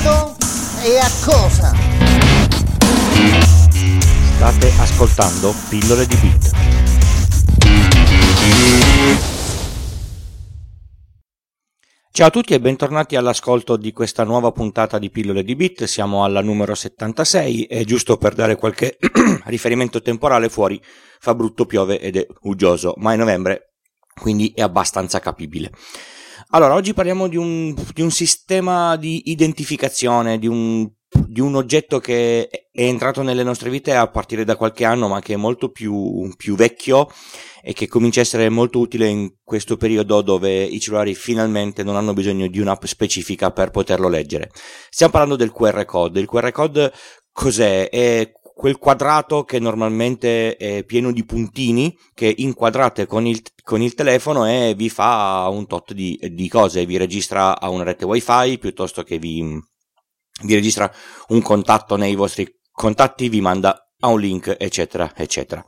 modo e a cosa? State ascoltando Pillole di Bit. Ciao a tutti e bentornati all'ascolto di questa nuova puntata di Pillole di Bit. Siamo alla numero 76 e giusto per dare qualche riferimento temporale fuori fa brutto, piove ed è uggioso, ma è novembre, quindi è abbastanza capibile. Allora, oggi parliamo di un, di un sistema di identificazione, di un, di un, oggetto che è entrato nelle nostre vite a partire da qualche anno, ma che è molto più, più vecchio e che comincia a essere molto utile in questo periodo dove i cellulari finalmente non hanno bisogno di un'app specifica per poterlo leggere. Stiamo parlando del QR code. Il QR code cos'è? È quel quadrato che normalmente è pieno di puntini che inquadrate con il, con il telefono e vi fa un tot di, di, cose, vi registra a una rete wifi piuttosto che vi, vi registra un contatto nei vostri contatti, vi manda a un link, eccetera, eccetera.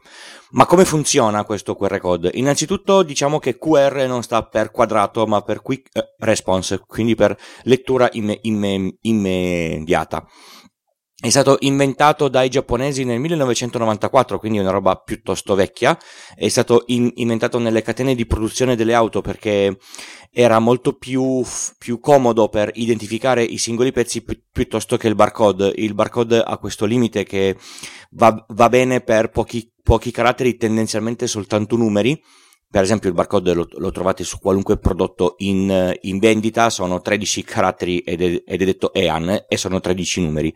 Ma come funziona questo QR code? Innanzitutto diciamo che QR non sta per quadrato, ma per quick eh, response, quindi per lettura imme, imme, immediata. È stato inventato dai giapponesi nel 1994, quindi è una roba piuttosto vecchia. È stato in- inventato nelle catene di produzione delle auto perché era molto più, più comodo per identificare i singoli pezzi pi- piuttosto che il barcode. Il barcode ha questo limite che va, va bene per pochi, pochi caratteri, tendenzialmente soltanto numeri. Per esempio il barcode lo, lo trovate su qualunque prodotto in, in vendita, sono 13 caratteri ed è, ed è detto EAN e sono 13 numeri.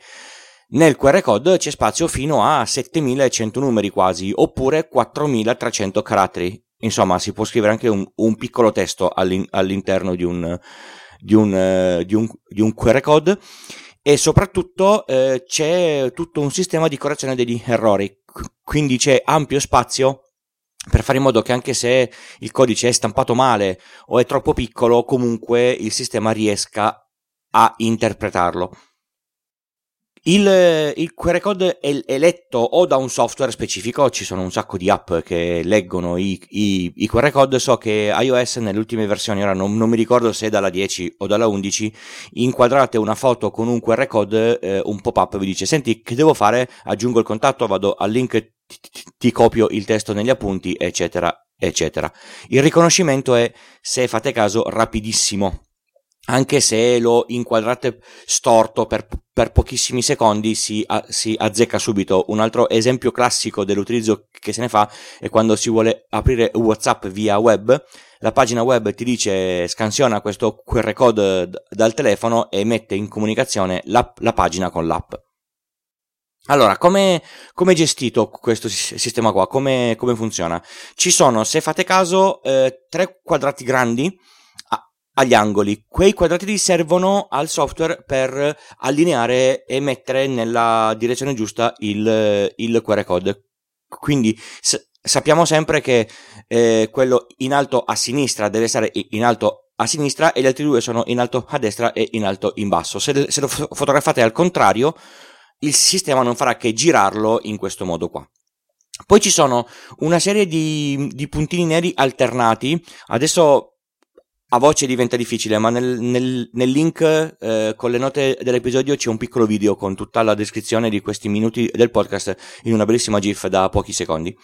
Nel QR code c'è spazio fino a 7100 numeri quasi, oppure 4300 caratteri. Insomma, si può scrivere anche un, un piccolo testo all'in, all'interno di un, di, un, di, un, di un, QR code e soprattutto eh, c'è tutto un sistema di correzione degli errori, quindi c'è ampio spazio per fare in modo che anche se il codice è stampato male o è troppo piccolo, comunque il sistema riesca a interpretarlo. Il, il, QR code è, è, letto o da un software specifico, ci sono un sacco di app che leggono i, i, i QR code, so che iOS nelle ultime versioni, ora non, non, mi ricordo se dalla 10 o dalla 11, inquadrate una foto con un QR code, eh, un pop-up vi dice senti che devo fare, aggiungo il contatto, vado al link, ti, ti, ti copio il testo negli appunti, eccetera, eccetera. Il riconoscimento è, se fate caso, rapidissimo anche se lo inquadrate storto per, per pochissimi secondi si, a, si, azzecca subito. Un altro esempio classico dell'utilizzo che se ne fa è quando si vuole aprire WhatsApp via web. La pagina web ti dice scansiona questo QR code d- dal telefono e mette in comunicazione la, la pagina con l'app. Allora, come è gestito questo sistema qua? Come, funziona? Ci sono, se fate caso, eh, tre quadrati grandi agli angoli. Quei quadratini servono al software per allineare e mettere nella direzione giusta il, il QR code. Quindi s- sappiamo sempre che eh, quello in alto a sinistra deve stare in alto a sinistra e gli altri due sono in alto a destra e in alto in basso. Se, se lo fotografate al contrario, il sistema non farà che girarlo in questo modo qua. Poi ci sono una serie di, di puntini neri alternati. Adesso a voce diventa difficile, ma nel, nel, nel link eh, con le note dell'episodio c'è un piccolo video con tutta la descrizione di questi minuti del podcast in una bellissima GIF da pochi secondi.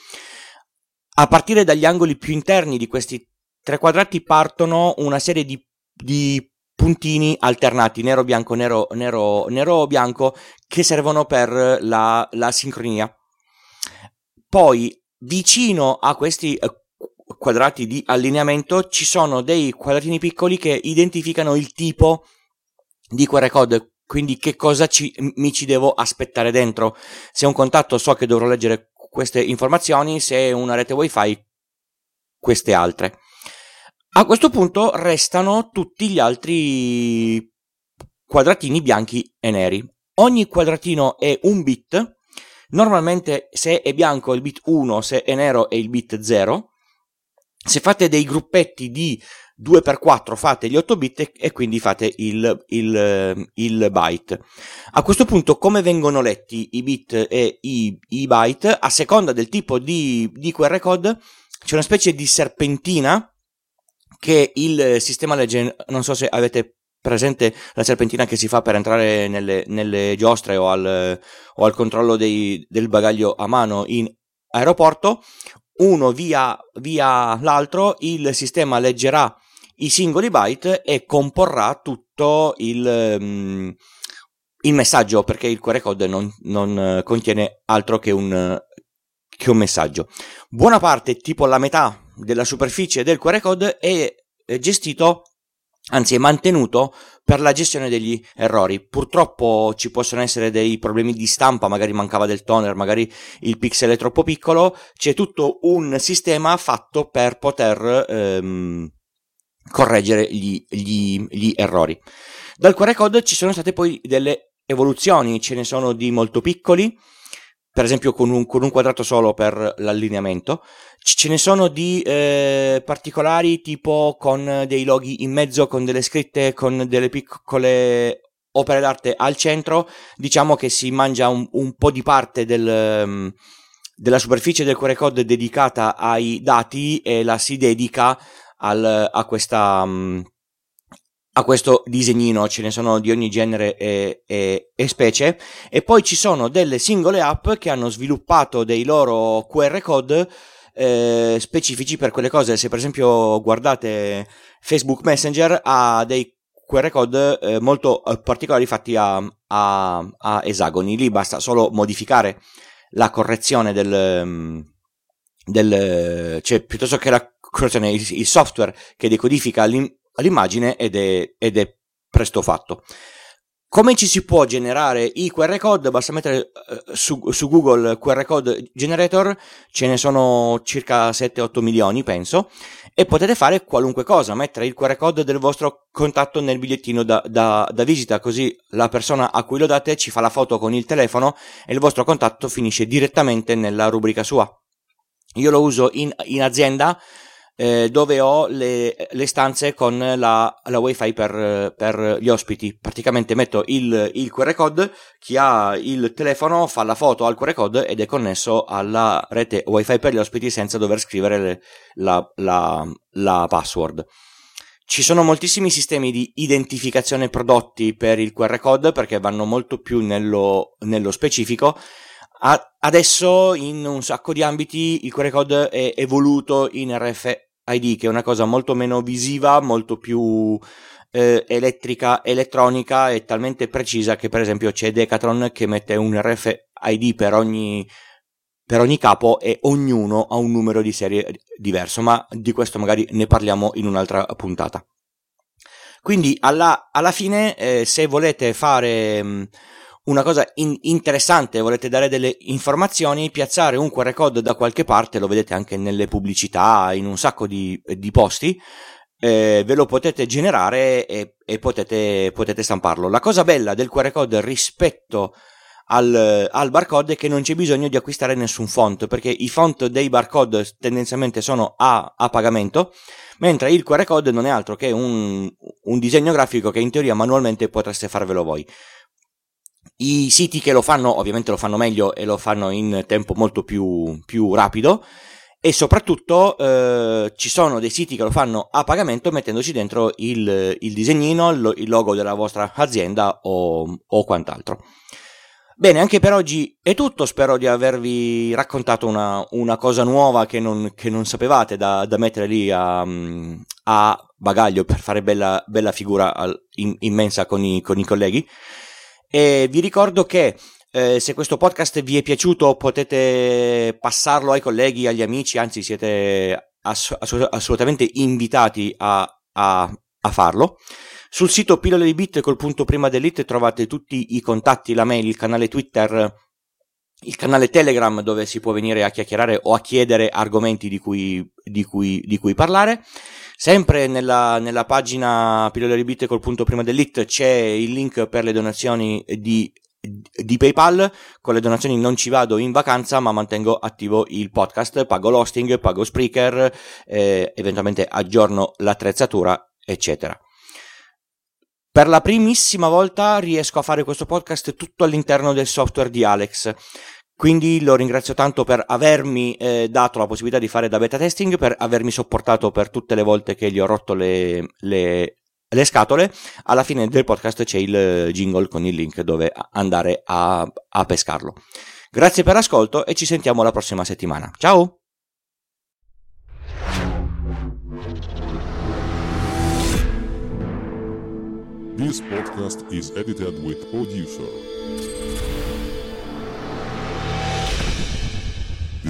A partire dagli angoli più interni di questi tre quadrati partono una serie di, di puntini alternati, nero, bianco, nero, nero, nero, bianco, che servono per la, la sincronia. Poi, vicino a questi eh, quadrati di allineamento ci sono dei quadratini piccoli che identificano il tipo di QR code. Quindi che cosa ci, mi ci devo aspettare dentro? Se è un contatto so che dovrò leggere queste informazioni se è una rete wifi queste altre. A questo punto restano tutti gli altri quadratini bianchi e neri. Ogni quadratino è un bit. Normalmente se è bianco è il bit 1 se è nero è il bit 0 se fate dei gruppetti di 2x4 fate gli 8 bit e quindi fate il, il, il, byte. A questo punto come vengono letti i bit e i, i byte? A seconda del tipo di, di, QR code c'è una specie di serpentina che il sistema legge, non so se avete presente la serpentina che si fa per entrare nelle, nelle giostre o al, o al controllo dei, del bagaglio a mano in aeroporto, uno via, via l'altro, il sistema leggerà i singoli byte e comporrà tutto il, um, il messaggio, perché il QR code non, non contiene altro che un, che un messaggio. Buona parte, tipo la metà della superficie del QR code è gestito anzi è mantenuto per la gestione degli errori. Purtroppo ci possono essere dei problemi di stampa, magari mancava del toner, magari il pixel è troppo piccolo, c'è tutto un sistema fatto per poter ehm, correggere gli, gli, gli errori. Dal QR code ci sono state poi delle evoluzioni, ce ne sono di molto piccoli, per esempio con un, con un, quadrato solo per l'allineamento. Ce ne sono di eh, particolari tipo con dei loghi in mezzo, con delle scritte, con delle piccole opere d'arte al centro. Diciamo che si mangia un, un po' di parte del, um, della superficie del QR code dedicata ai dati e la si dedica al, a questa... Um, a questo disegnino, ce ne sono di ogni genere e, e, e, specie, e poi ci sono delle singole app che hanno sviluppato dei loro QR code eh, specifici per quelle cose. Se per esempio guardate Facebook Messenger ha dei QR code eh, molto eh, particolari fatti a, a, a, esagoni, lì basta solo modificare la correzione del, mm, del cioè piuttosto che la correzione, il, il software che decodifica l'im- all'immagine ed è, ed è presto fatto. Come ci si può generare i QR code? Basta mettere uh, su, su, Google QR code generator, ce ne sono circa 7-8 milioni, penso, e potete fare qualunque cosa, mettere il QR code del vostro contatto nel bigliettino da, da, da visita, così la persona a cui lo date ci fa la foto con il telefono e il vostro contatto finisce direttamente nella rubrica sua. Io lo uso in, in azienda eh, dove ho le, le, stanze con la, la wifi per, per, gli ospiti. Praticamente metto il, il, QR code, chi ha il telefono fa la foto al QR code ed è connesso alla rete wifi per gli ospiti senza dover scrivere le, la, la, la password. Ci sono moltissimi sistemi di identificazione prodotti per il QR code perché vanno molto più nello, nello specifico. Adesso in un sacco di ambiti il QR code è evoluto in RF, ID, che è una cosa molto meno visiva, molto più eh, elettrica, elettronica e talmente precisa che per esempio c'è Decathlon che mette un RFID per ogni, per ogni capo e ognuno ha un numero di serie diverso, ma di questo magari ne parliamo in un'altra puntata. Quindi alla, alla fine, eh, se volete fare... Mh, una cosa in- interessante, volete dare delle informazioni, piazzare un QR code da qualche parte, lo vedete anche nelle pubblicità, in un sacco di, di posti, eh, ve lo potete generare e, e potete, potete, stamparlo. La cosa bella del QR code rispetto al, al, barcode è che non c'è bisogno di acquistare nessun font, perché i font dei barcode tendenzialmente sono a, a pagamento, mentre il QR code non è altro che un, un disegno grafico che in teoria manualmente potreste farvelo voi. I siti che lo fanno ovviamente lo fanno meglio e lo fanno in tempo molto più, più rapido e soprattutto eh, ci sono dei siti che lo fanno a pagamento mettendoci dentro il, il disegnino, il, logo della vostra azienda o, o, quant'altro. Bene, anche per oggi è tutto, spero di avervi raccontato una, una cosa nuova che non, che non sapevate da, da, mettere lì a, a, bagaglio per fare bella, bella figura al, in, immensa con i, con i colleghi. E vi ricordo che eh, se questo podcast vi è piaciuto potete passarlo ai colleghi, agli amici, anzi siete ass- assolutamente invitati a, a, a, farlo. Sul sito pillole di bit col punto prima dell'it trovate tutti i contatti, la mail, il canale Twitter, il canale Telegram dove si può venire a chiacchierare o a chiedere argomenti di cui, di cui, di cui parlare. Sempre nella, nella pagina pillole di bit col punto prima dell'it c'è il link per le donazioni di, di PayPal. Con le donazioni non ci vado in vacanza, ma mantengo attivo il podcast, pago l'hosting, pago Spreaker, eh, eventualmente aggiorno l'attrezzatura, eccetera. Per la primissima volta riesco a fare questo podcast tutto all'interno del software di Alex. Quindi lo ringrazio tanto per avermi eh, dato la possibilità di fare da beta testing, per avermi sopportato per tutte le volte che gli ho rotto le, le, le scatole, alla fine del podcast c'è il jingle con il link dove andare a, a pescarlo. Grazie per l'ascolto e ci sentiamo la prossima settimana. Ciao! This podcast is edited with producer.